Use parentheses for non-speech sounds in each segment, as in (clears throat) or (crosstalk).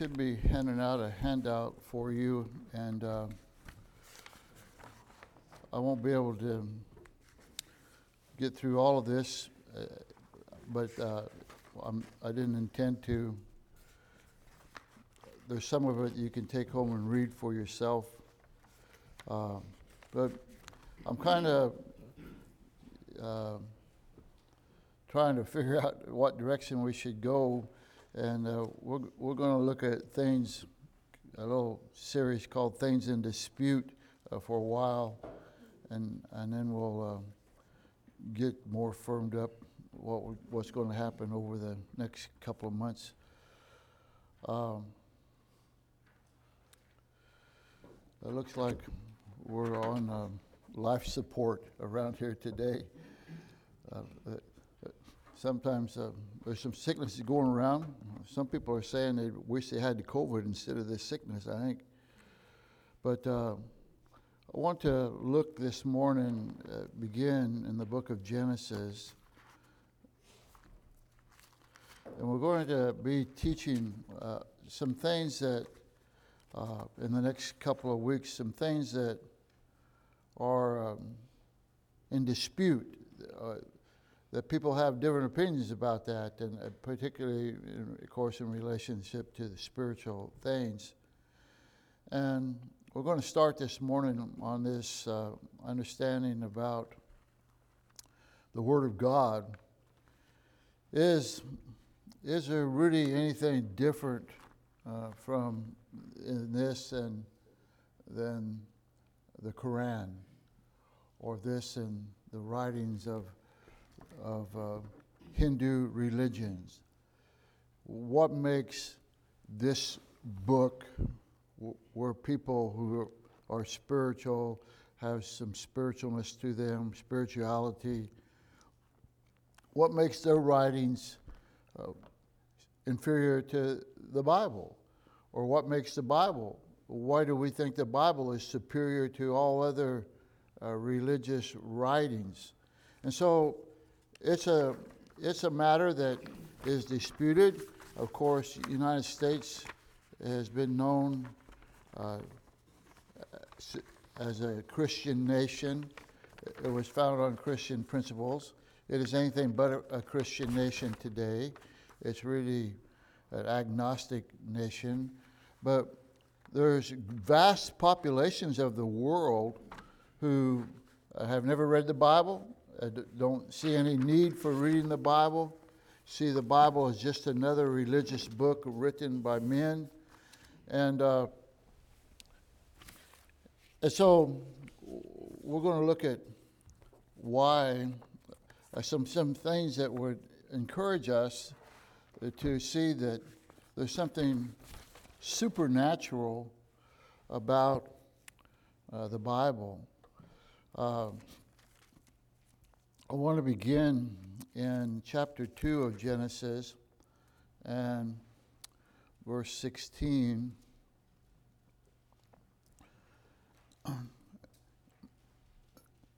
should be handing out a handout for you, and uh, I won't be able to get through all of this, uh, but uh, I'm, I didn't intend to. There's some of it you can take home and read for yourself. Uh, but I'm kind of uh, trying to figure (laughs) out what direction we should go, and uh, we're, we're going to look at things, a little series called Things in Dispute uh, for a while, and, and then we'll uh, get more firmed up what, we- what's going to happen over the next couple of months. Um, It looks like we're on um, life support around here today. Uh, uh, Sometimes uh, there's some sicknesses going around. Some people are saying they wish they had the COVID instead of this sickness, I think. But uh, I want to look this morning, uh, begin in the book of Genesis. And we're going to be teaching uh, some things that, uh, in the next couple of weeks, some things that are um, in dispute, uh, that people have different opinions about that, and uh, particularly, in, of course, in relationship to the spiritual things. And we're going to start this morning on this uh, understanding about the Word of God. Is is there really anything different uh, from in this and than the Quran, or this and the writings of of uh, Hindu religions? What makes this book, w- where people who are spiritual have some spiritualness to them, spirituality? What makes their writings uh, inferior to the Bible? Or what makes the Bible? Why do we think the Bible is superior to all other uh, religious writings? And so it's a, it's a matter that is disputed. Of course, the United States has been known uh, as a Christian nation. It was founded on Christian principles. It is anything but a, Christian nation today. It's really an agnostic nation. But there's vast populations of the world who have never read the Bible, uh, don't see any need for reading the Bible, see the Bible as just another religious book written by men. And, uh, and so we're going to look at why uh, some, some things that would encourage us to see that there's something supernatural about uh, the Bible. I want to begin in chapter 2 of Genesis and verse 16. (clears throat)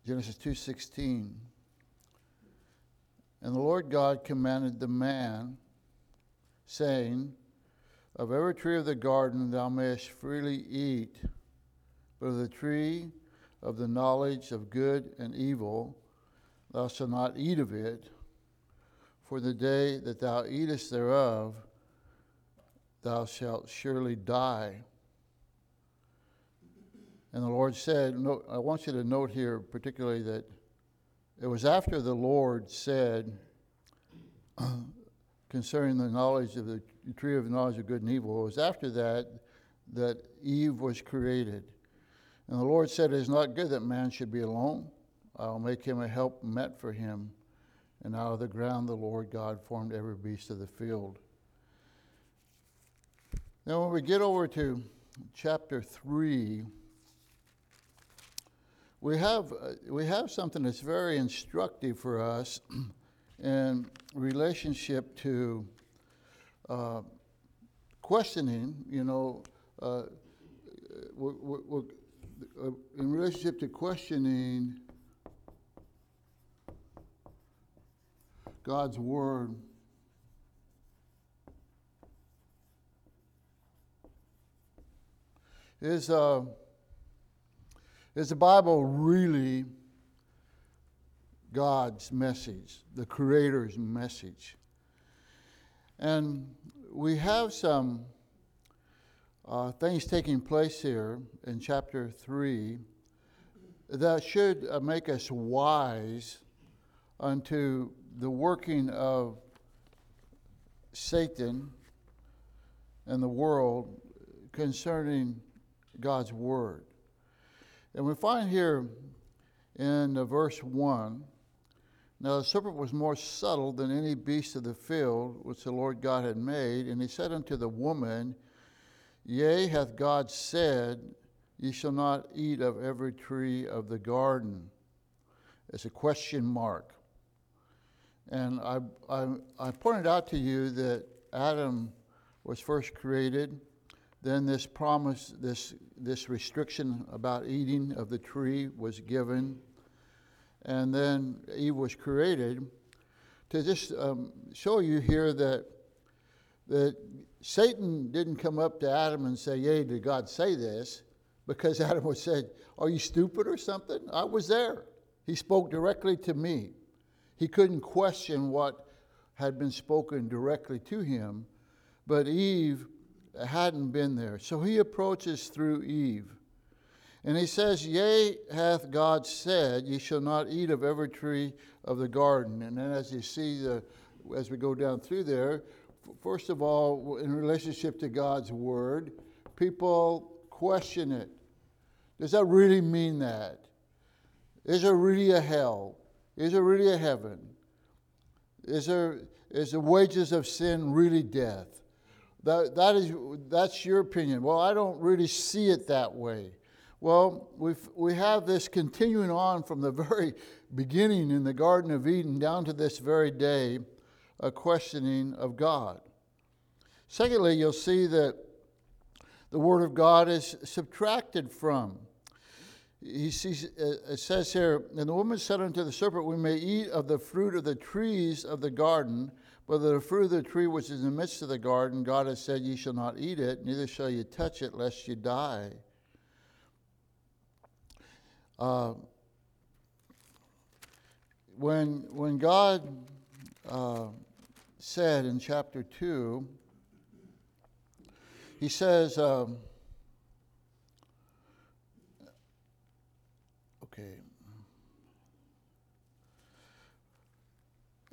Genesis 2:16 And the Lord God commanded the man saying of every tree of the garden thou mayest freely eat but of the tree of the knowledge of good and evil thou shalt not eat of it for the day that thou eatest thereof thou shalt surely die and the Lord said, I want you to note here particularly that it was after the Lord said (clears throat) concerning the knowledge of the tree of knowledge of good and evil, it was after that that Eve was created. And the Lord said, It is not good that man should be alone. I'll make him a help met for him. And out of the ground the Lord God formed every beast of the field. Now, when we get over to chapter 3, we have, uh, we have something that's very instructive for us (clears throat) in relationship to uh, questioning, you know, uh, we're, we're, uh, in relationship to questioning God's Word. Is, uh, is the Bible really God's message, the Creator's message? And we have some uh, things taking place here in chapter 3 that should uh, make us wise unto the working of Satan and the world concerning God's Word. And we find here in verse 1 Now the serpent was more subtle than any beast of the field which the Lord God had made, and he said unto the woman, Yea, hath God said, Ye shall not eat of every tree of the garden. It's a question mark. And I, I, I pointed out to you that Adam was first created, then this promise, this, this restriction about eating of the tree was given, and then Eve was created. To just um, show you here that, that Satan didn't come up to Adam and say, Yea, did God say this? Because (laughs) Adam would say, Are you stupid or something? I was there. He spoke directly to me. He couldn't question what had been spoken directly to him, but Eve hadn't been there. So he approaches through Eve. And he says, Yea, hath God said, Ye shall not eat of every tree of the garden. And then as you see, the, as we go down through there, first of all, in relationship to God's word, people question it. Does that really mean that? Is there really a hell? Is there really a heaven? Is there is the wages of sin really death? That, that is, that's your opinion. Well, I don't really see it that way. Well, we we have this continuing on from the (laughs) very beginning in the Garden of Eden down to this very day, a questioning of God. Secondly, you'll see that the Word of God is subtracted from he sees, uh, it says here, and the woman said unto the serpent, We may eat of the fruit of the trees of the garden, but of the fruit of the tree which is in the midst of the garden, God has said, Ye shall not eat it, neither shall ye touch it, lest ye die. Uh, when, when God uh, said in chapter 2, he says, um, Okay.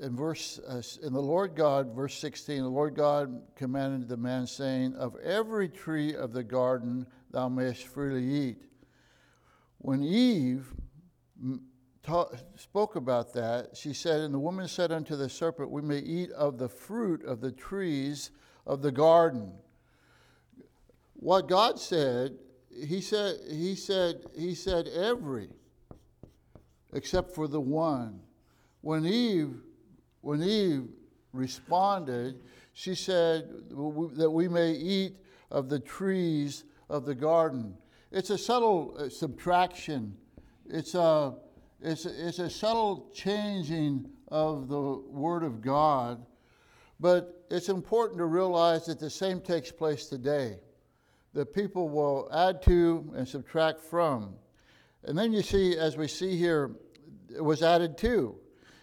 In verse, uh, in the Lord God, verse 16, the Lord God commanded the man, saying, Of every tree of the garden thou mayest freely eat. When Eve spoke about that, she said, And the woman said unto the serpent, We may eat of the fruit of the trees of the garden. What God said, he said, he said, he said every except for the one. When Eve, when Eve responded, she said that we may eat of the trees of the garden. It's a subtle uh, subtraction. It's a, it's, a, it's a subtle changing of the Word of God. But it's important to realize that the same takes place today. That people will add to and subtract from. And then you see, as we see here, it was added to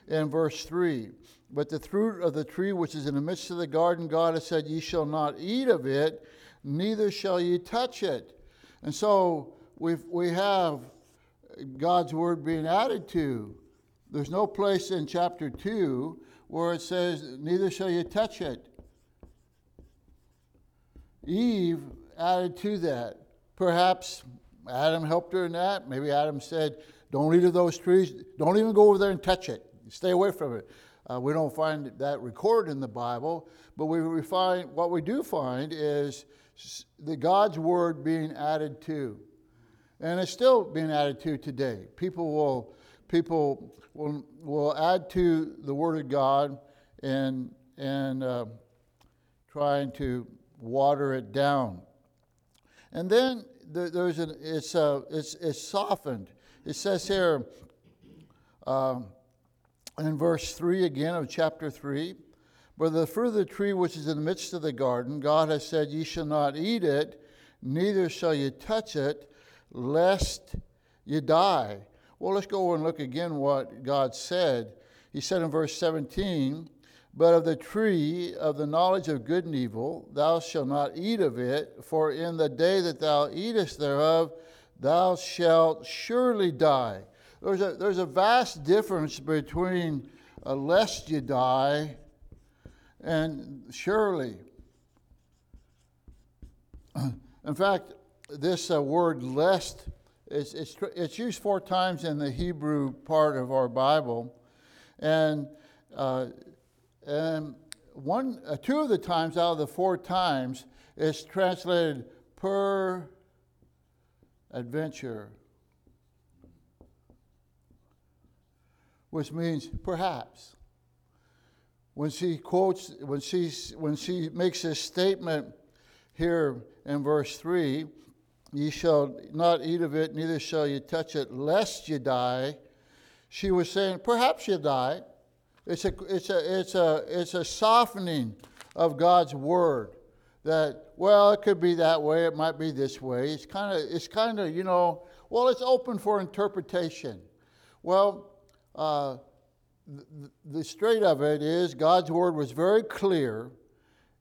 in verse 3. But the fruit of the tree which is in the midst of the garden, God has said, Ye shall not eat of it, neither shall ye touch it. And so we we have God's word being added to. There's no place in chapter 2 where it says, Neither shall you touch it. Eve added to that. Perhaps Adam helped her in that. Maybe Adam said, Don't eat of those trees. Don't even go over there and touch it. Stay away from it. Uh, we don't find that recorded in the Bible, but we, we find what we do find is the God's word being added to, and it's still being added to today. People will people will, will add to the word of God and and uh, trying to water it down, and then there, there's an, it's, uh, it's, it's softened. It says here um, in verse 3 again of chapter 3 But the fruit of the tree which is in the midst of the garden, God has said, Ye shall not eat it, neither shall you touch it, lest you die. Well, let's go and look again what God said. He said in verse 17, But of the tree of the knowledge of good and evil, thou shalt not eat of it, for in the day that thou eatest thereof, thou shalt surely die. There's a, there's a vast difference between uh, lest you die and surely. In fact, this uh, word lest, is it's, it's used four times in the Hebrew part of our Bible. And, uh, and one, uh, two of the times out of the four times, it's translated per adventure, which means perhaps. When she quotes, when she, when she makes this statement here in verse 3, ye shall not eat of it, neither shall you touch it, lest you die. She was saying, perhaps you die. It's a, it's a, it's a, it's a softening of God's word that well it could be that way it might be this way it's kind of it's kind of you know well it's open for interpretation well uh, the, the straight of it is god's word was very clear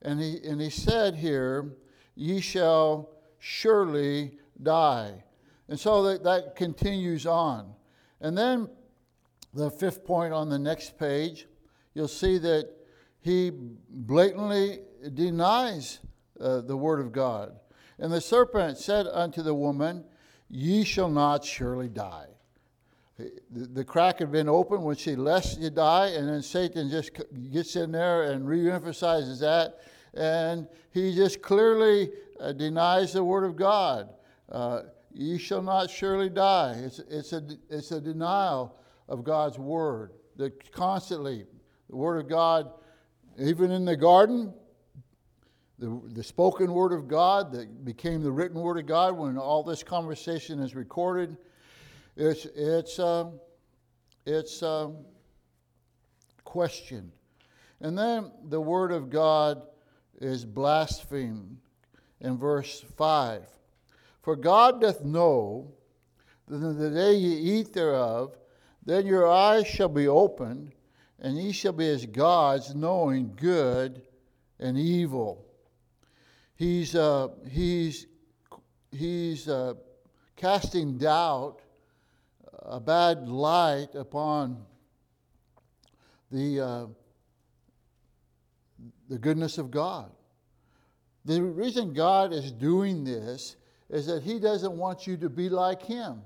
and he and he said here ye shall surely die and so that, that continues on and then the fifth point on the next page you'll see that he blatantly denies uh, the word of God. And the serpent said unto the woman, Ye shall not surely die. The, crack had been open when she lest you die, and then Satan just gets in there and reemphasizes that, and he just clearly uh, denies the word of God. Uh, ye shall not surely die. It's, it's, a, it's a denial of God's word. That constantly, the word of God, even in the garden, the, the spoken word of God that became the written word of God when all this conversation is recorded. It's, it's, um, it's um, questioned. And then the word of God is blasphemed in verse 5. For God doth know that in the day ye eat thereof, then your eyes shall be opened, and ye shall be as gods, knowing good and evil he's, uh, he's, he's uh, casting doubt, a bad light upon the, uh, the goodness of God. The reason God is doing this is that He doesn't want you to be like Him.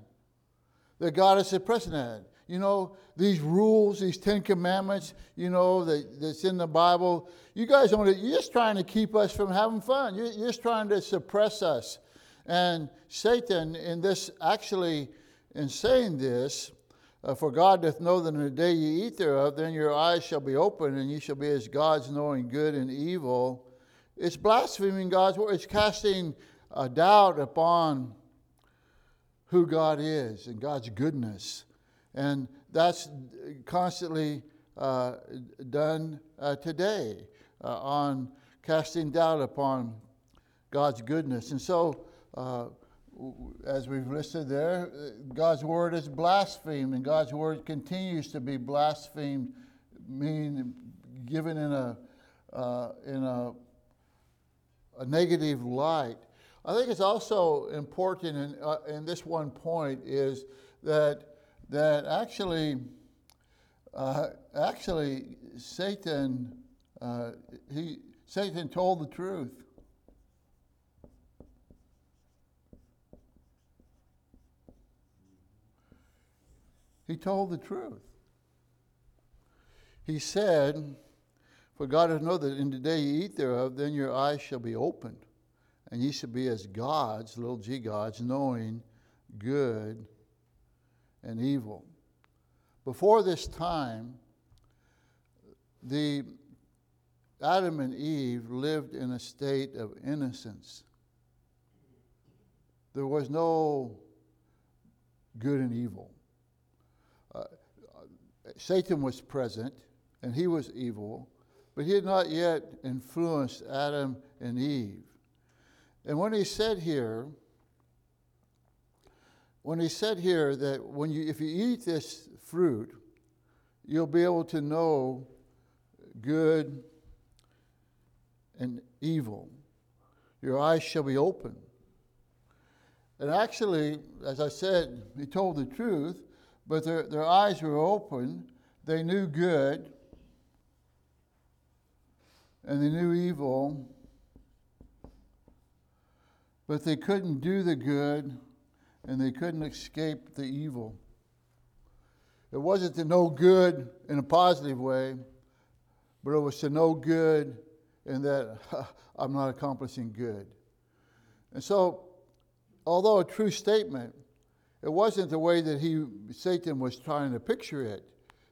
That God is suppressing that you know, these rules, these Ten Commandments, you know, that, that's in the Bible. You guys only, you're just trying to keep us from having fun. You're, you're just trying to suppress us. And Satan, in this, actually, in saying this, uh, for God doth know that in the day ye eat thereof, then your eyes shall be opened, and ye shall be as gods, knowing good and evil. It's blaspheming God's word. It's casting a doubt upon who God is and God's goodness. And that's constantly uh, done uh, today uh, on casting doubt upon God's goodness. And so, uh, as we've listed there, God's word is blasphemed, and God's word continues to be blasphemed, meaning given in a uh, in a, a negative light. I think it's also important in, uh, in this one point is that that actually, uh, actually, Satan, uh, he, Satan told the truth. He told the truth. He said, For God doth know that in the day ye eat thereof, then your eyes shall be opened, and ye shall be as gods, little g gods, knowing good and evil. Before this time, the Adam and Eve lived in a state of innocence. There was no good and evil. Uh, Satan was present, and he was evil, but he had not yet influenced Adam and Eve. And when he said here, when he said here that when you, if you eat this fruit, you'll be able to know good and evil. Your eyes shall be open. And actually, as I said, he told the truth, but their, their eyes were open. They knew good and they knew evil, but they couldn't do the good and they couldn't escape the evil. It wasn't to know good in a positive way, but it was to know good in that (laughs) I'm not accomplishing good. And so, although a true statement, it wasn't the way that he Satan was trying to picture it.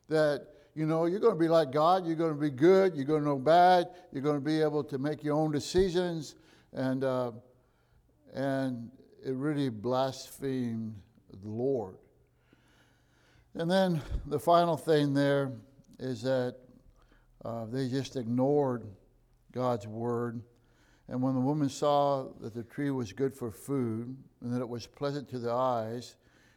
That you know you're going to be like God, you're going to be good, you're going to know bad, you're going to be able to make your own decisions, and uh, and it really blasphemed the Lord. And then the final thing there is that uh, they just ignored God's word. And when the woman saw that the tree was good for food, and that it was pleasant to the eyes,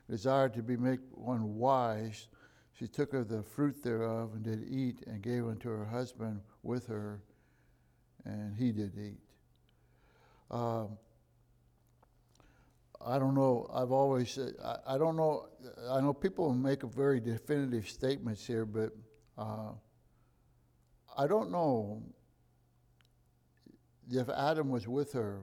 desired to be make one wise, she took of the fruit thereof and did eat, and gave unto her husband with her, and he did eat. Um, I don't know. I've always I, I, don't know. I know people make very definitive statements here, but uh, I don't know if Adam was with her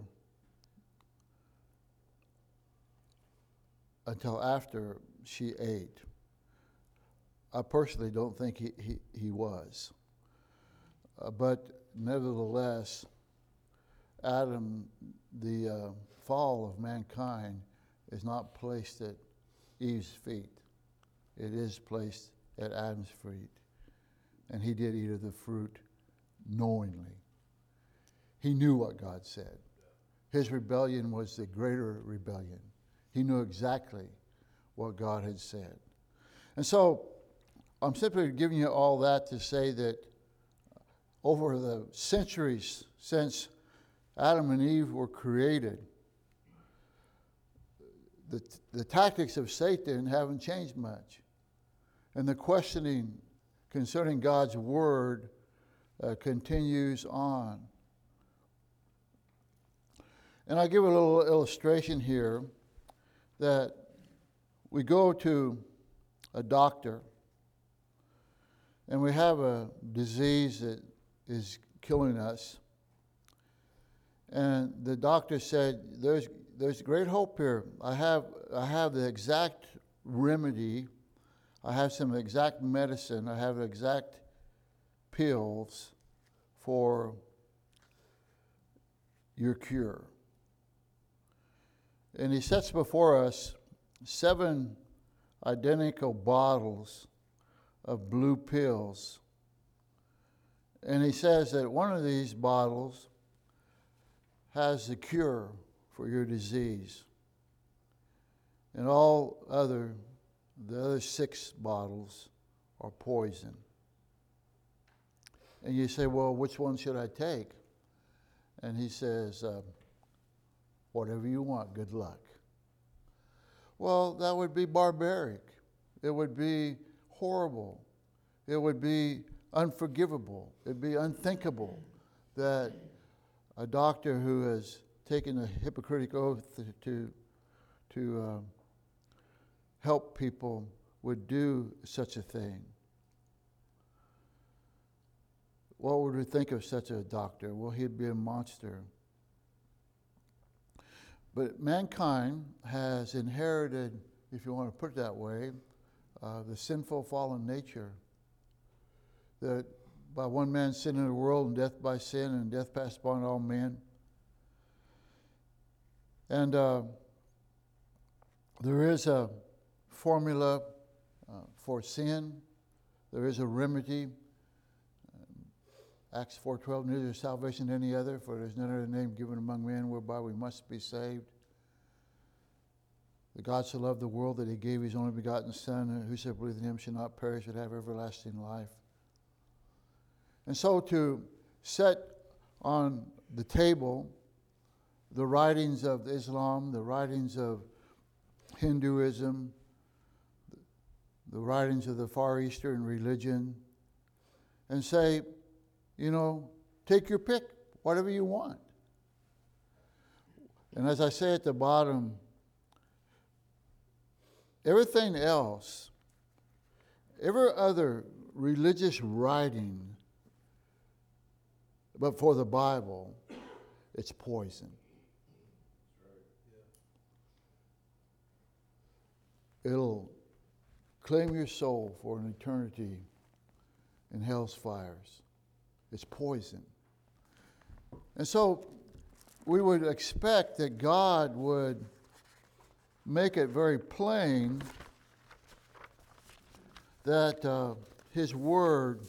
until after she ate. I personally don't think he, he, he was. Uh, but nevertheless, Adam, the uh, fall of mankind is not placed at Eve's feet, it is placed at Adam's feet. And he did eat of the fruit knowingly. He knew what God said. His rebellion was the greater rebellion. He knew exactly what God had said. And so I'm simply giving you all that to say that over the centuries since Adam and Eve were created, the, the tactics of Satan haven't changed much. And the questioning concerning God's word uh, continues on. And I give a little illustration here that we go to a doctor and we have a disease that is killing us. And the doctor said, There's there's great hope here. I have, I have the exact remedy. I have some exact medicine. I have exact pills for your cure. And he sets before us seven identical bottles of blue pills. And he says that one of these bottles has the cure for your disease. And all other, the other six bottles are poison. And you say, well, which one should I take? And he says, uh, whatever you want, good luck. Well, that would be barbaric. It would be horrible. It would be unforgivable. It'd be unthinkable that a doctor who has taken a Hippocratic oath to, to uh, help people would do such a thing. What would we think of such a doctor? Well, he'd be a monster. But mankind has inherited, if you want to put it that way, uh, the sinful fallen nature. That by one man sin in the world, and death by sin, and death passed upon all men. And uh, there is a formula uh, for sin. There is a remedy. Acts 4.12, neither is salvation any other, for there is none other name given among men whereby we must be saved. The God so loved the world that he gave his only begotten Son, and whosoever believeth in him shall not perish but have everlasting life. And so to set on the table the writings of Islam, the writings of Hinduism, the writings of the Far Eastern religion, and say, you know, take your pick, whatever you want. And as I say at the bottom, everything else, every other religious writing, but for the Bible, it's poison. It'll claim your soul for an eternity in hell's fires. It's poison. And so we would expect that God would make it very plain that uh, His Word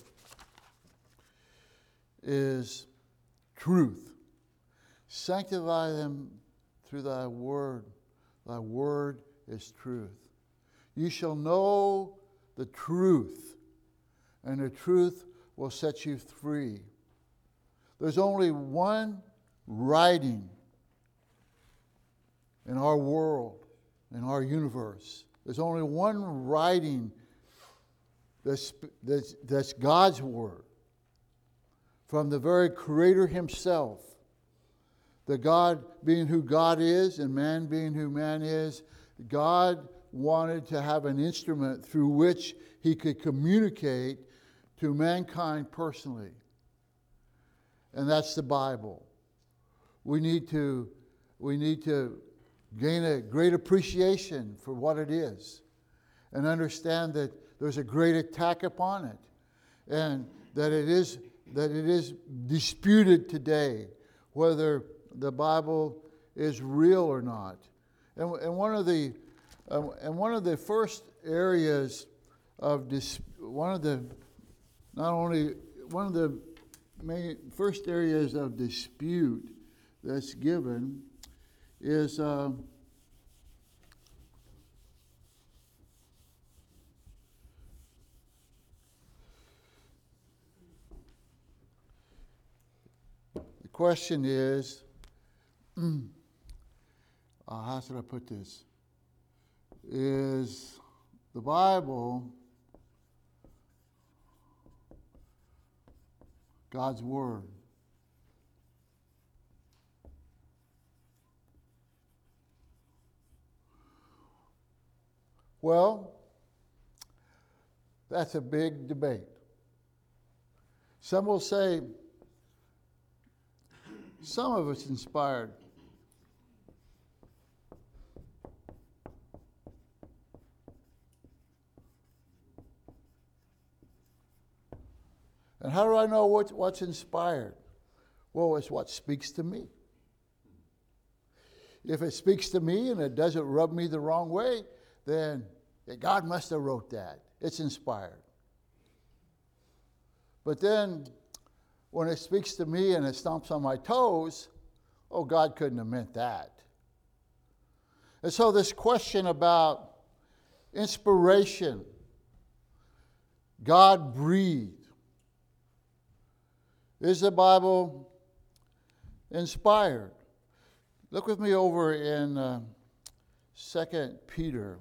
is truth. Sanctify them through Thy Word. Thy Word is truth. You shall know the truth, and the truth will set you free. There's only one writing in our world, in our universe. There's only one writing that's, that's, that's God's Word from the very Creator Himself. The God being who God is and man being who man is, God wanted to have an instrument through which He could communicate to mankind personally. And that's the Bible. We need to, we need to gain a great appreciation for what it is and understand that there's a great attack upon it and that it is that it is disputed today whether the Bible is real or not. And, and one of the uh, and one of the first areas of dis, one of the not only one of the main first areas of dispute that's given is uh, the question is (clears throat) uh, how should I put this? Is the Bible God's Word? Well, that's a big debate. Some will say some of it's inspired. And how do I know what, what's inspired? Well, it's what speaks to me. If it speaks to me and it doesn't rub me the wrong way, then God must have wrote that. It's inspired. But then when it speaks to me and it stomps on my toes, oh, God couldn't have meant that. And so, this question about inspiration, God breathed. Is the Bible inspired? Look with me over in uh, 2 Peter.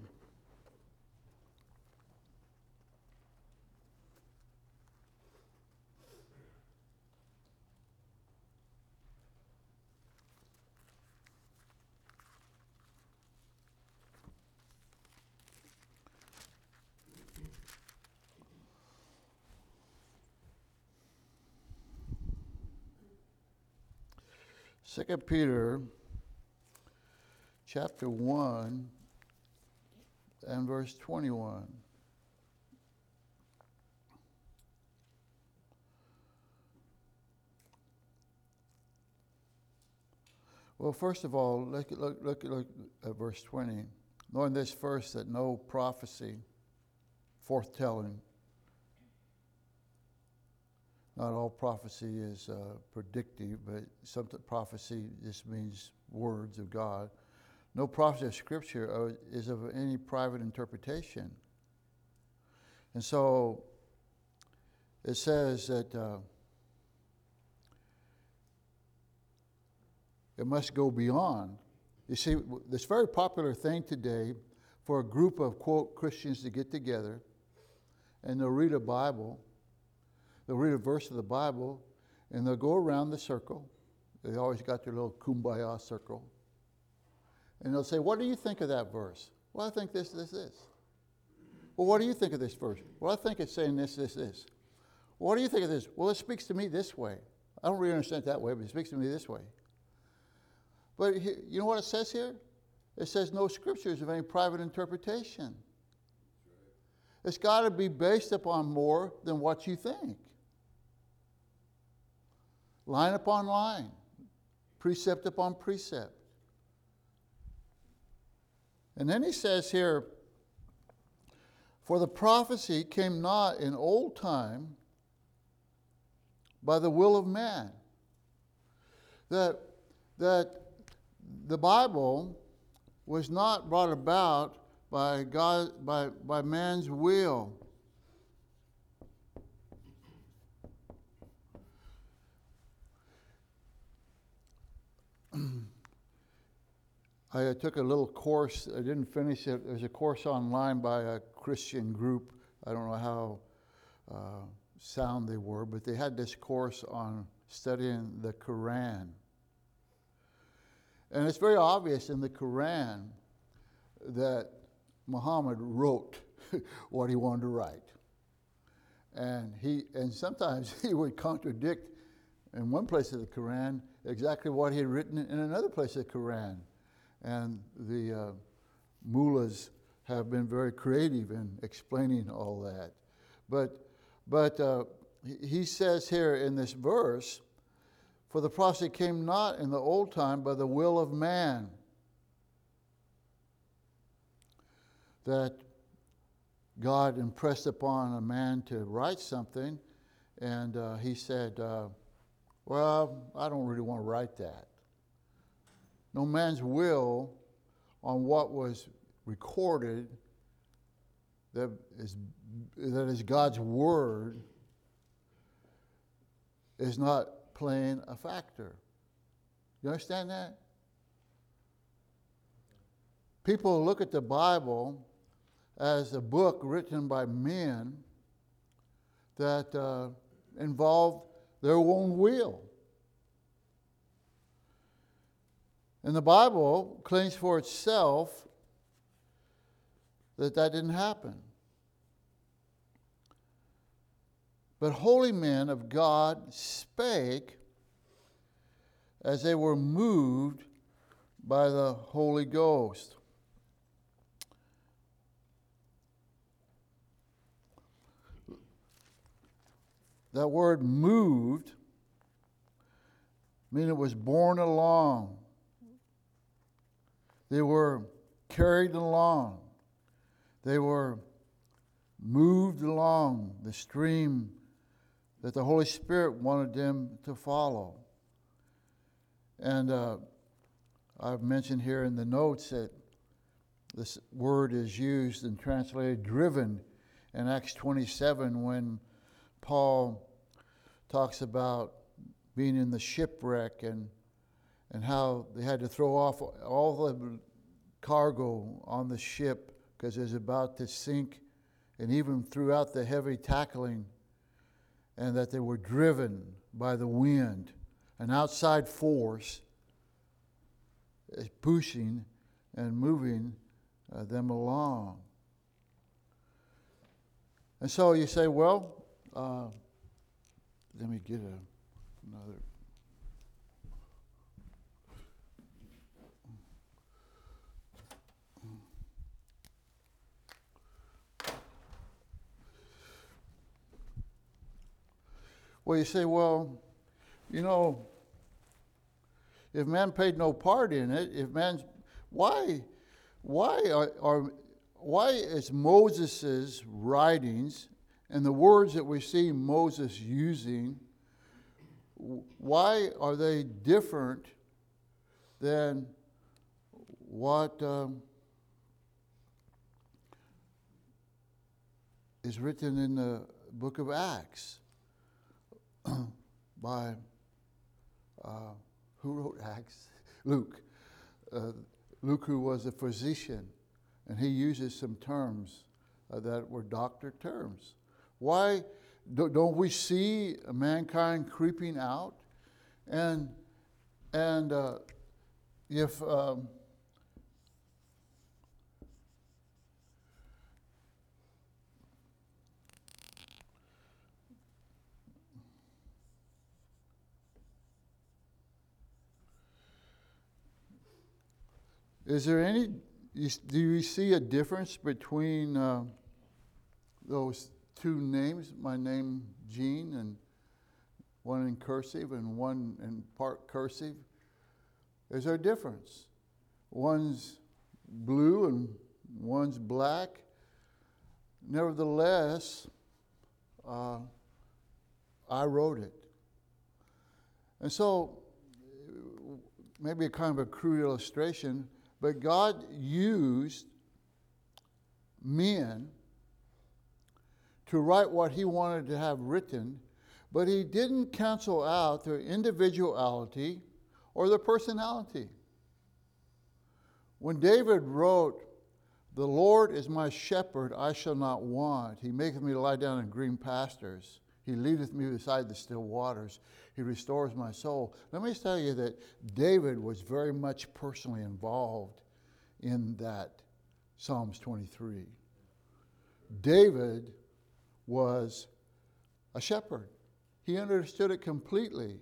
Second Peter chapter 1 and verse 21. Well, first of all, look, look, look, look at verse 20. Knowing this first, that no prophecy, forthtelling, not all prophecy is uh, predictive, but some prophecy just means words of God. No prophecy of Scripture uh, is of any private interpretation. And so it says that uh, it must go beyond. You see, this very popular thing today for a group of, quote, Christians to get together and they'll read a Bible, they'll read a verse of the Bible, and they'll go around the circle. They always got their little kumbaya circle. And they'll say, What do you think of that verse? Well, I think this, this, this. Well, what do you think of this verse? Well, I think it's saying this, this, this. What do you think of this? Well, it speaks to me this way. I don't really understand it that way, but it speaks to me this way. But you know what it says here? It says no scriptures of any private interpretation. It's got to be based upon more than what you think. Line upon line, precept upon precept. And then he says here, for the prophecy came not in old time by the will of man. That, that the Bible was not brought about by God by, by man's will. (clears throat) I took a little course. I didn't finish it. There's a course online by a Christian group. I don't know how uh, sound they were, but they had this course on studying the Quran. And it's very obvious in the Quran that Muhammad wrote (laughs) what he wanted to write. And, he, and sometimes (laughs) he would contradict in one place of the Quran exactly what he had written in another place of the Quran. And the uh, mullahs have been very creative in explaining all that. But, but uh, he says here in this verse, for the prophecy came not in the old time by the will of man. That God impressed upon a man to write something, and uh, he said, uh, Well, I don't really want to write that. No man's will on what was recorded that is, that is God's word is not playing a factor. You understand that? People look at the Bible as a book written by men that uh, involve their own will. And the Bible claims for itself that that didn't happen. But holy men of God spake as they were moved by the Holy Ghost. That word moved mean it was borne along. They were carried along. They were moved along the stream that the Holy Spirit wanted them to follow. And uh, I've mentioned here in the notes that this word is used and translated driven in Acts 27 when Paul talks about being in the shipwreck and, and how they had to throw off all the cargo on the ship because it was about to sink, and even throughout the heavy tackling, and that they were driven by the wind, an outside force is pushing and moving uh, them along. And so you say, well, uh, let me get a, another. Well, you say, well, you know, if man paid no part in it, if man's why, why are, are why is Moses's writings and the words that we see Moses using, why are they different than what um, is written in the book of Acts (clears throat) by uh, who wrote Acts? (laughs) Luke. Uh, Luke, who was a physician, and he uses some terms uh, that were doctor terms. Why do, don't we see mankind creeping out? And and uh, if um, Is there any, do you see a difference between uh, those two names? My name, Gene, and one in cursive and one in part cursive? Is there a difference? One's blue and one's black. Nevertheless, uh, I wrote it. And so, maybe a kind of a crude illustration, but God used men to write what He wanted to have written, but He didn't cancel out their individuality or their personality. When David wrote, The Lord is my shepherd, I shall not want. He maketh me to lie down in green pastures. He leadeth me beside the still waters. He restores my soul. Let me tell you that David was very much personally involved in that Psalms 23. David was a shepherd, he understood it completely.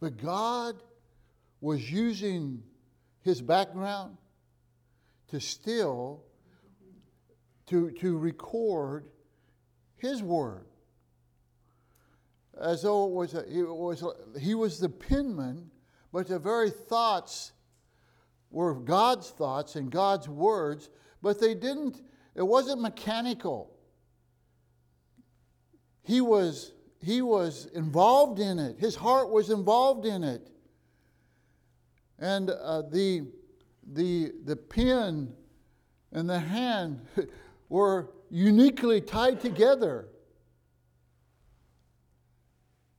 But God was using his background to still to, to record his word as though it was, a, it was a, he was the penman, but the very thoughts were God's thoughts and God's words, but they didn't, it wasn't mechanical. He was, he was involved in it, his heart was involved in it. And uh, the, the, the pen and the hand (laughs) were uniquely tied together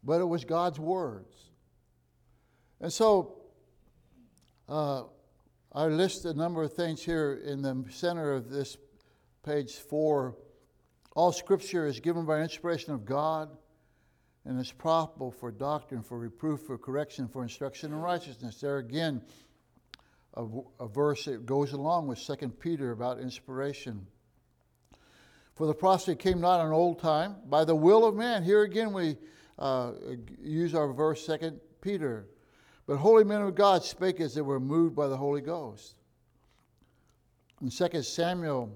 but it was God's words. And so uh, I list a number of things here in the center of this page four. All scripture is given by inspiration of God and is profitable for doctrine, for reproof, for correction, for instruction in righteousness. There again, a, a verse that goes along with 2 Peter about inspiration. For the prophecy came not in old time by the will of man. Here again, we uh, use our verse, Second Peter. But holy men of God spake as they were moved by the Holy Ghost. In Second Samuel,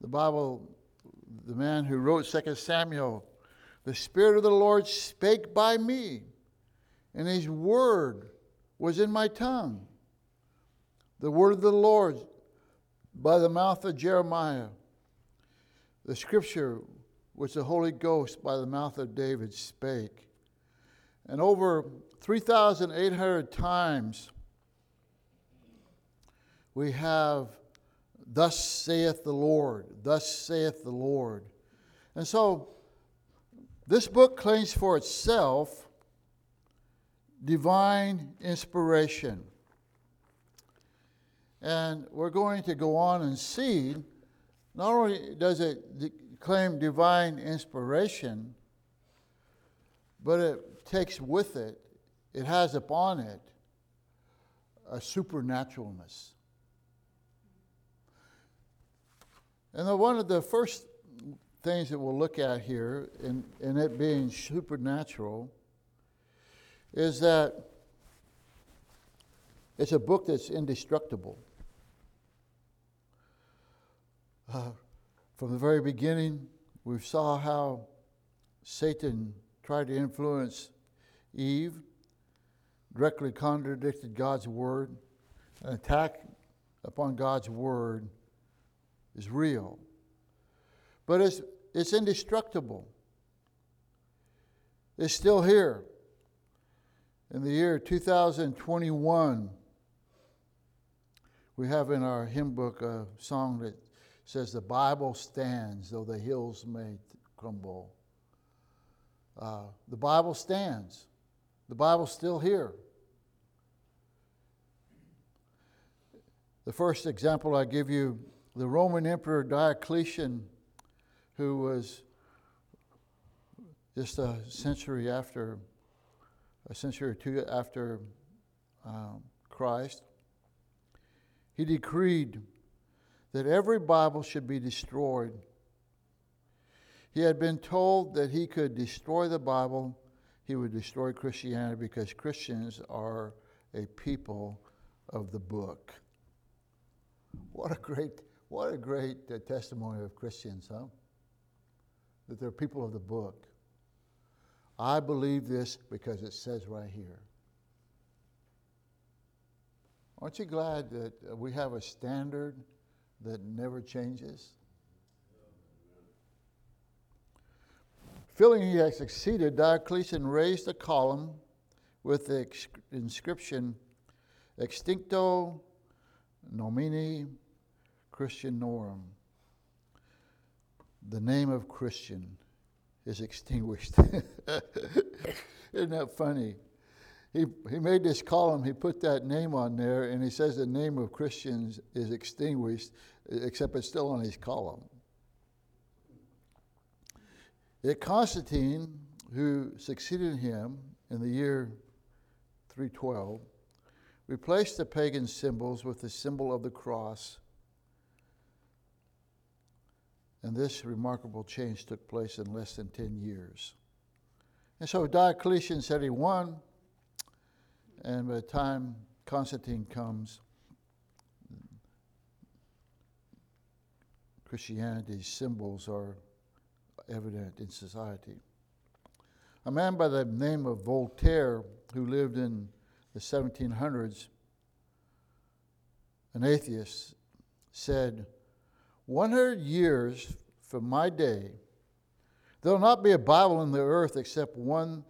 the Bible, the man who wrote Second Samuel, the Spirit of the Lord spake by me, and his word was in my tongue. The word of the Lord by the mouth of Jeremiah. The scripture which the Holy Ghost by the mouth of David spake. And over 3,800 times we have, Thus saith the Lord, thus saith the Lord. And so this book claims for itself divine inspiration. And we're going to go on and see not only does it claim divine inspiration, but it takes with it, it has upon it a supernaturalness. And one of the first things that we'll look at here, in, in it being supernatural, is that it's a book that's indestructible. Uh, from the very beginning, we saw how Satan tried to influence Eve, directly contradicted God's word. An attack upon God's word is real. But it's, it's indestructible. It's still here. In the year 2021, we have in our hymn book a song that says the Bible stands though the hills may crumble. Uh, the Bible stands. The Bible's still here. The first example I give you the Roman Emperor Diocletian, who was just a century after, a century or two after um, Christ, he decreed that every Bible should be destroyed. He had been told that he could destroy the Bible, he would destroy Christianity because Christians are a people of the book. What a great, what a great uh, testimony of Christians, huh? That they're people of the book. I believe this because it says right here. Aren't you glad that uh, we have a standard that never changes? Feeling he had succeeded, Diocletian raised a column with the inscription Extincto nomine Christianorum. The name of Christian is extinguished. (laughs) Isn't that funny? He, he made this column, he put that name on there, and he says the name of Christians is extinguished, except it's still on his column. Yet Constantine, who succeeded him in the year 312, replaced the pagan symbols with the symbol of the cross. And this remarkable change took place in less than 10 years. And so Diocletian said he won, and by the time Constantine comes, Christianity's symbols are evident in society. A man by the name of Voltaire, who lived in the 1700s, an atheist, said, 100 years from my day, there will not be a Bible in the earth except one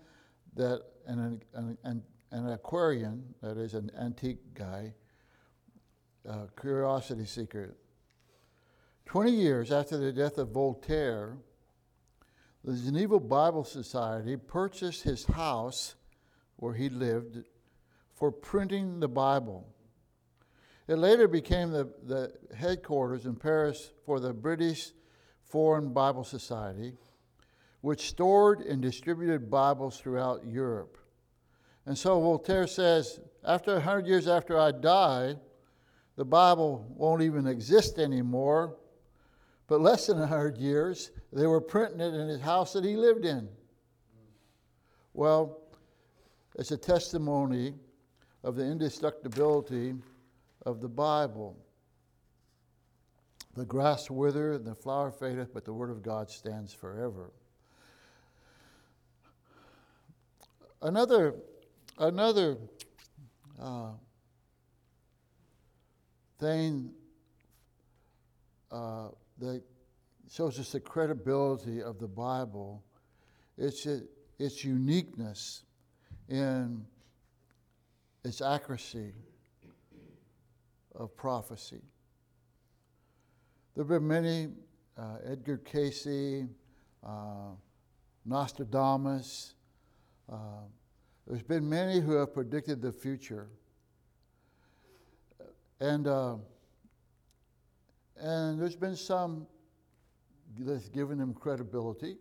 that an, an, an, an Antiquarian, that is an antique guy, a curiosity seeker. 20 years after the death of Voltaire, the Geneva Bible Society purchased his house where he lived for printing the Bible. It later became the, the headquarters in Paris for the British Foreign Bible Society, which stored and distributed Bibles throughout Europe. And so Voltaire says, after 100 years after I die, the Bible won't even exist anymore. But less than 100 years, they were printing it in his house that he lived in. Well, it's a testimony of the indestructibility of the Bible. The grass withereth and the flower fadeth, but the word of God stands forever. Another, another uh, thing uh, that shows us the credibility of the Bible, it's its uniqueness in its accuracy of prophecy. There have been many, uh, Edgar Cayce, uh, Nostradamus, uh, there's been many who have predicted the future. And, uh, and there's been some that's given them credibility.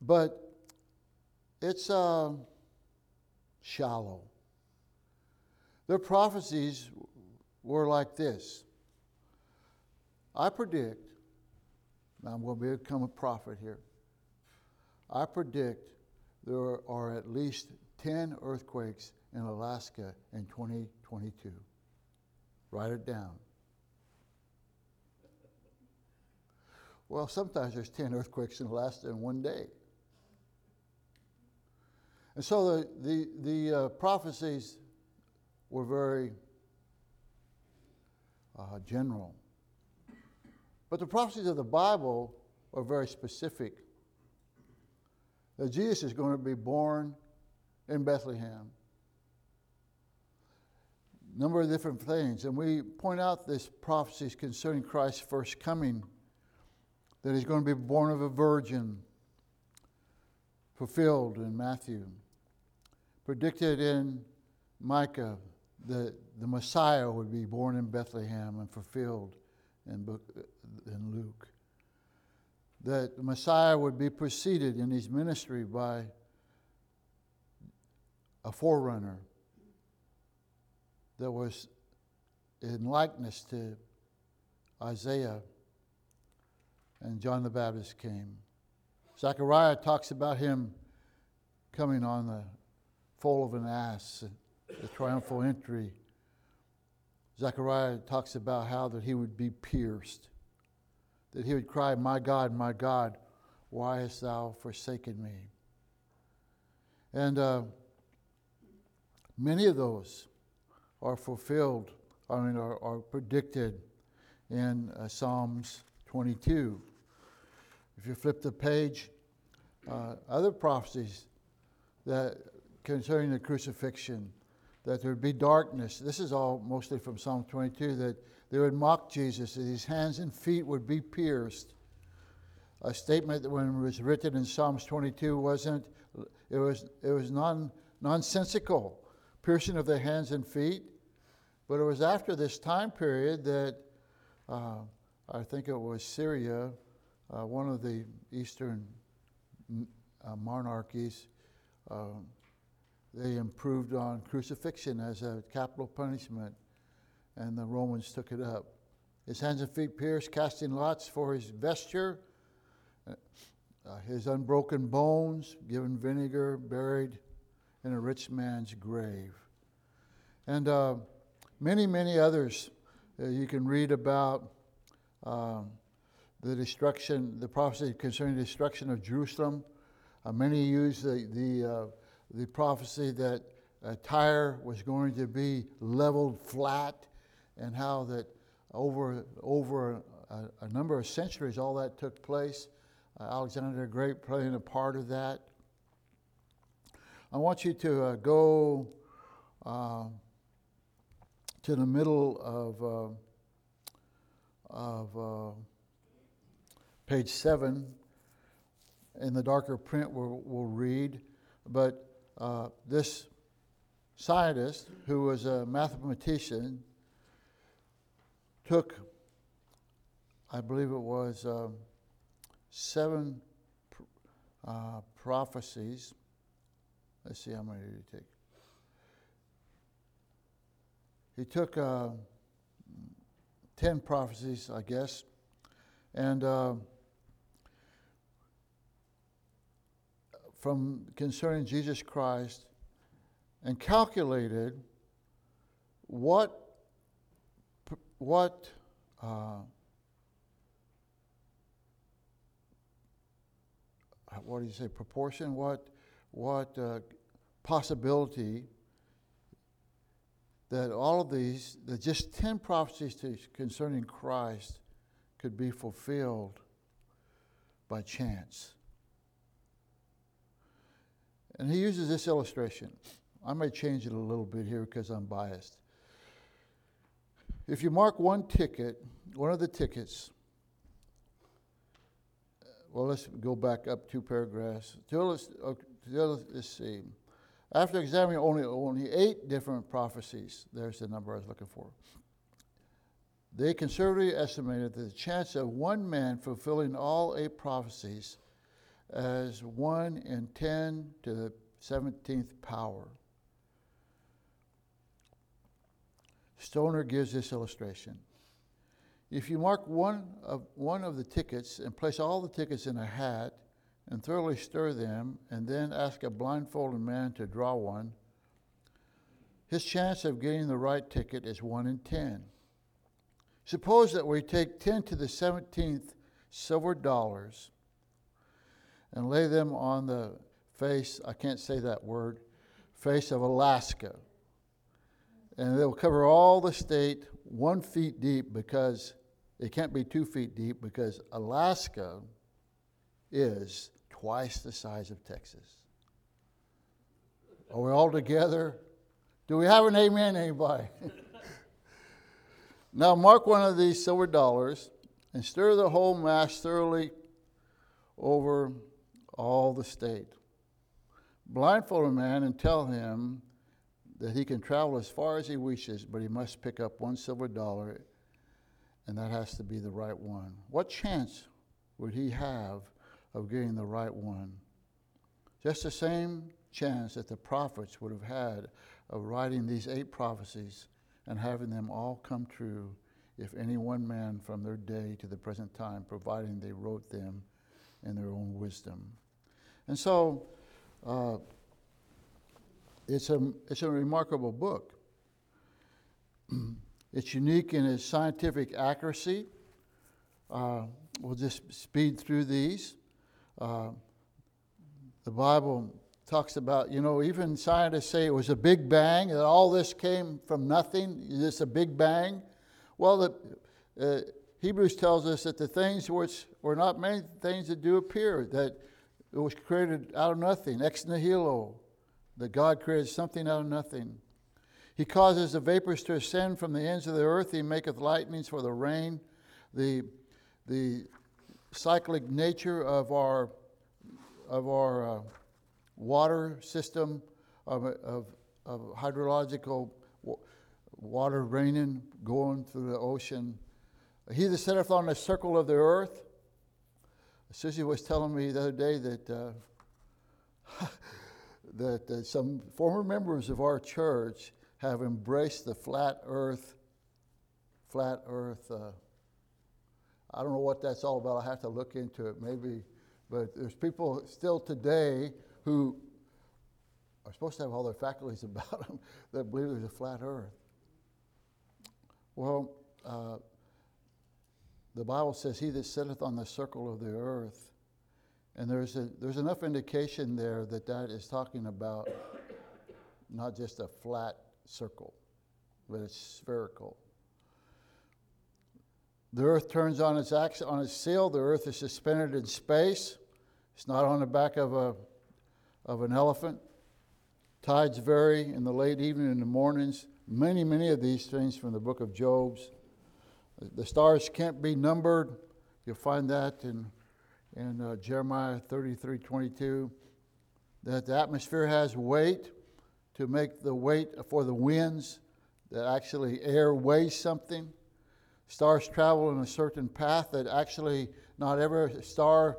But it's, uh, shallow. Their prophecies were like this I predict, I'm going to become a prophet here. I predict there are at least 10 earthquakes in Alaska in 2022. Write it down. Well, sometimes there's 10 earthquakes in Alaska in one day. And so the, the, the uh, prophecies were very uh, general. But the prophecies of the Bible are very specific. That Jesus is going to be born in Bethlehem. Number of different things. And we point out this prophecies concerning Christ's first coming that he's going to be born of a virgin, fulfilled in Matthew predicted in Micah that the Messiah would be born in Bethlehem and fulfilled in, book, in Luke. That the Messiah would be preceded in his ministry by a forerunner that was in likeness to Isaiah, and John the Baptist came. Zechariah talks about him coming on the foal of an ass, the triumphal entry. Zechariah talks about how that he would be pierced, that he would cry, My God, my God, why hast thou forsaken me? And uh, many of those are fulfilled, I mean, are, are predicted in uh, Psalms 22. If you flip the page, uh, other prophecies that concerning the crucifixion, that there would be darkness. This is all mostly from Psalm 22, that they would mock Jesus, that his hands and feet would be pierced. A statement that when it was written in Psalms 22 wasn't, it was, it was non, nonsensical, piercing of the hands and feet. But it was after this time period that uh, I think it was Syria, uh, one of the eastern uh, monarchies, um, they improved on crucifixion as a capital punishment, and the Romans took it up. His hands and feet pierced, casting lots for his vesture, uh, his unbroken bones given vinegar, buried in a rich man's grave. And uh, many, many others uh, you can read about um, the destruction, the prophecy concerning the destruction of Jerusalem. Uh, many use the, the uh, the prophecy that uh, Tyre was going to be leveled flat, and how that over over a, a number of centuries all that took place. Uh, Alexander the Great playing a part of that. I want you to uh, go uh, to the middle of uh, of uh, page seven. In the darker print, we'll, we'll read, but uh, this scientist, who was a mathematician, took, I believe it was um, seven uh, prophecies. Let's see how many did he take. He took uh, 10 prophecies, I guess, and from concerning Jesus Christ and calculated what what uh, what do you say proportion what what uh, possibility that all of these that just 10 prophecies to, concerning Christ could be fulfilled by chance and he uses this illustration. I might change it a little bit here because I'm biased. If you mark one ticket, one of the tickets, uh, well, let's go back up two paragraphs. Let's, let's see. After examining only, only eight different prophecies, there's the number I was looking for. They conservatively estimated that the chance of one man fulfilling all eight prophecies as 1 in 10 to the 17th power. Stoner gives this illustration. If you mark one of, one of the tickets and place all the tickets in a hat and thoroughly stir them, and then ask a blindfolded man to draw one, his chance of getting the right ticket is 1 in 10. Suppose that we take 10 to the 17th silver dollars and lay them on the face, I can't say that word, face of Alaska. And they'll cover all the state one feet deep because it can't be two feet deep because Alaska is twice the size of Texas. Are we all together? Do we have an amen, anybody? (laughs) now, mark one of these silver dollars and stir the whole mass thoroughly over all the state. Blindfold a man and tell him that he can travel as far as he wishes, but he must pick up one silver dollar, and that has to be the right one. What chance would he have of getting the right one? Just the same chance that the prophets would have had of writing these eight prophecies and having them all come true if any one man from their day to the present time, providing they wrote them in their own wisdom. And so, uh, it's a, it's a remarkable book. (clears throat) it's unique in its scientific accuracy. Uh, we'll just speed through these. Uh, the Bible talks about, you know, even scientists say it was a big bang, that all this came from nothing, just a big bang. Well, the, uh, Hebrews tells us that the things which were not many things that do appear, that it was created out of nothing, ex nihilo, that God created something out of nothing. He causes the vapors to ascend from the ends of the earth. He maketh lightnings for the rain. The, the cyclic nature of our, of our uh, water system, of, of, of hydrological water raining, going through the ocean. He that sitteth on the circle of the earth. Susie was telling me the other day that. Uh, (laughs) that uh, some former members of our church have embraced the flat earth, flat earth. Uh, I don't know what that's all about. I have to look into it maybe. But there's people still today who are supposed to have all their faculties (laughs) about them that believe there's a flat earth. Well, uh, the Bible says, He that sitteth on the circle of the earth and there's, a, there's enough indication there that that is talking about not just a flat circle, but it's spherical. The earth turns on its axis, on its sail. The earth is suspended in space. It's not on the back of, a, of an elephant. Tides vary in the late evening and the mornings. Many, many of these things from the book of Job's. The stars can't be numbered. You'll find that in in uh, Jeremiah 33 22, that the atmosphere has weight to make the weight for the winds, that actually air weighs something. Stars travel in a certain path, that actually not every star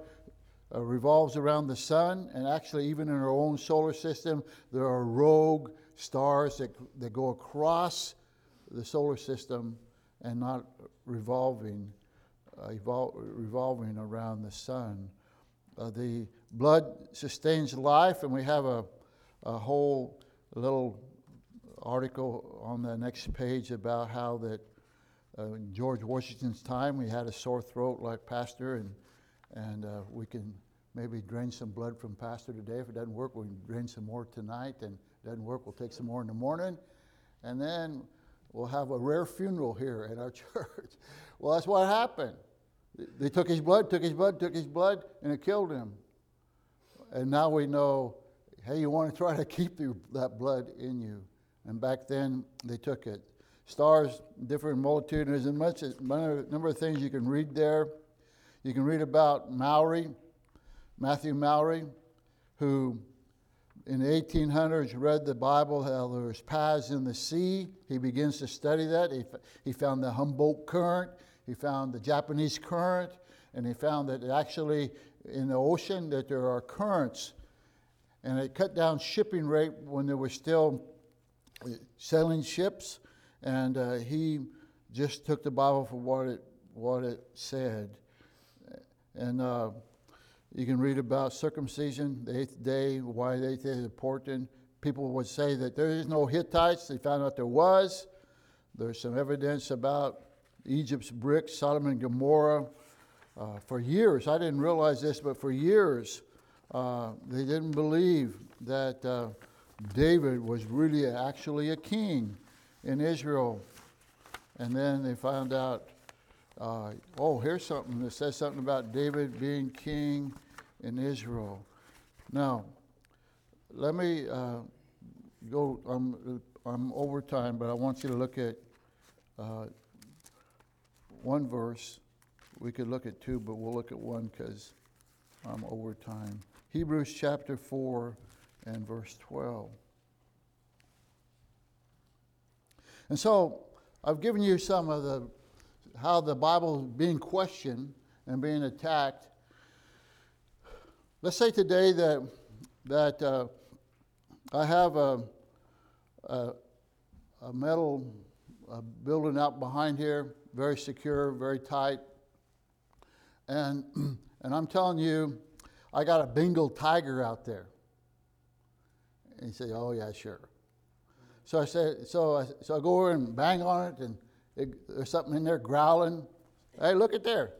uh, revolves around the sun, and actually, even in our own solar system, there are rogue stars that, that go across the solar system and not revolving uh, evol- revolving around the sun. Uh, the blood sustains life, and we have a, a whole little article on the next page about how that uh, in George Washington's time we had a sore throat like Pastor, and and uh, we can maybe drain some blood from Pastor today. If it doesn't work, we can drain some more tonight, and doesn't work, we'll take some more in the morning, and then we'll have a rare funeral here at our (laughs) church. well, that's what happened. They took his blood, took his blood, took his blood, and it killed him. And now we know, hey, you want to try to (laughs) keep that blood in you. And back then, they took it. Stars, different multitude. There's a much, number of things you can read there. You can read about Maury, Matthew Maury, who in the 1800s read the Bible, how there was paths in the sea. He begins to study that. He, he found the Humboldt Current. He found the Japanese current, and he found that actually in the ocean that there are currents, and it cut down shipping rate when there were still sailing ships, and uh, he just took the Bible for what it what it said, and. Uh, you can read about circumcision, the eighth day, why the eighth day is important. People would say that there is no Hittites. They found out there was. There's some evidence about Egypt's bricks, Sodom and Gomorrah. Uh, for years, I didn't realize this, but for years, uh, they didn't believe that uh, David was really actually a king in Israel. And then they found out, uh, oh, here's something that says something about David being king in Israel. Now, let me uh, go, I'm, I'm over time, but I want you to look at uh, one verse. We could look at two, but we'll look at one because I'm over time. Hebrews chapter 4 and verse 12. And so I've given you some of the how the Bible is being questioned and being attacked. Let's say today that that uh, I have a, a, a metal uh, building out behind here, very secure, very tight, and (clears throat) and I'm telling you, I got a Bengal tiger out there. And you say, "Oh yeah, sure." So I said, so I, so I go over and bang on it, and there's something in there growling. Hey, look at there.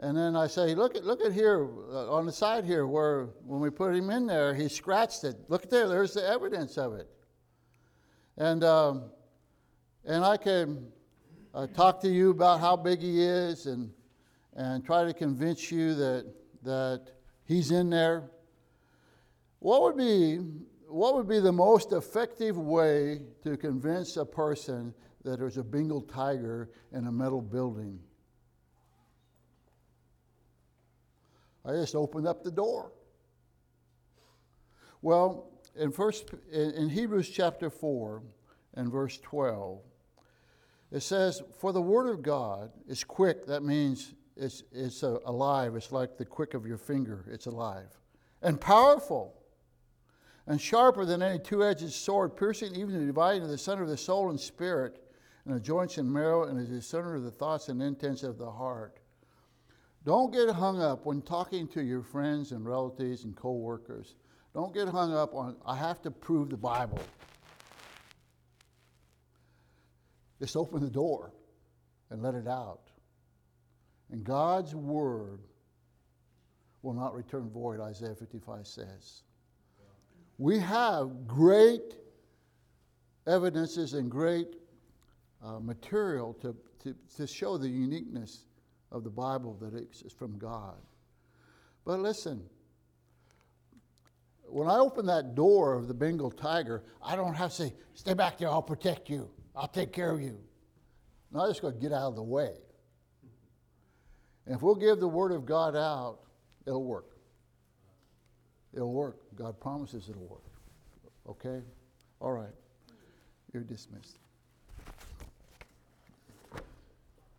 And then I say, look at look at here uh, on the side here where when we put him in there, he scratched it. Look at there. There's the evidence of it. And um, and I can uh, talk to you about how big he is, and and try to convince you that that he's in there. What would be what would be the most effective way to convince a person that there's a Bengal tiger in a metal building? I just opened up the door. Well, in first in, Hebrews chapter 4 and verse 12, it says, For the word of God is quick, that means it's, it's alive. It's like the quick of your finger, it's alive. And powerful, and sharper than any two edged sword, piercing even to dividing of the center of the soul and spirit, and the joints and marrow, and is the center of the thoughts and intents of the heart. Don't get hung up when talking to your friends and relatives and co-workers. Don't get hung up on, I have to prove the Bible. Just open the door and let it out. And God's word will not return void, Isaiah 55 says. We have great evidences and great uh, material to, to, to show the uniqueness of the Bible that it's from God. But listen, when I open that door of the Bengal tiger, I don't have to say, stay back there, I'll protect you, I'll take care of you. No, I just got to get out of the way. And if we'll give the Word of God out, it'll work. It'll work. God promises it'll work. Okay? All right. You're dismissed.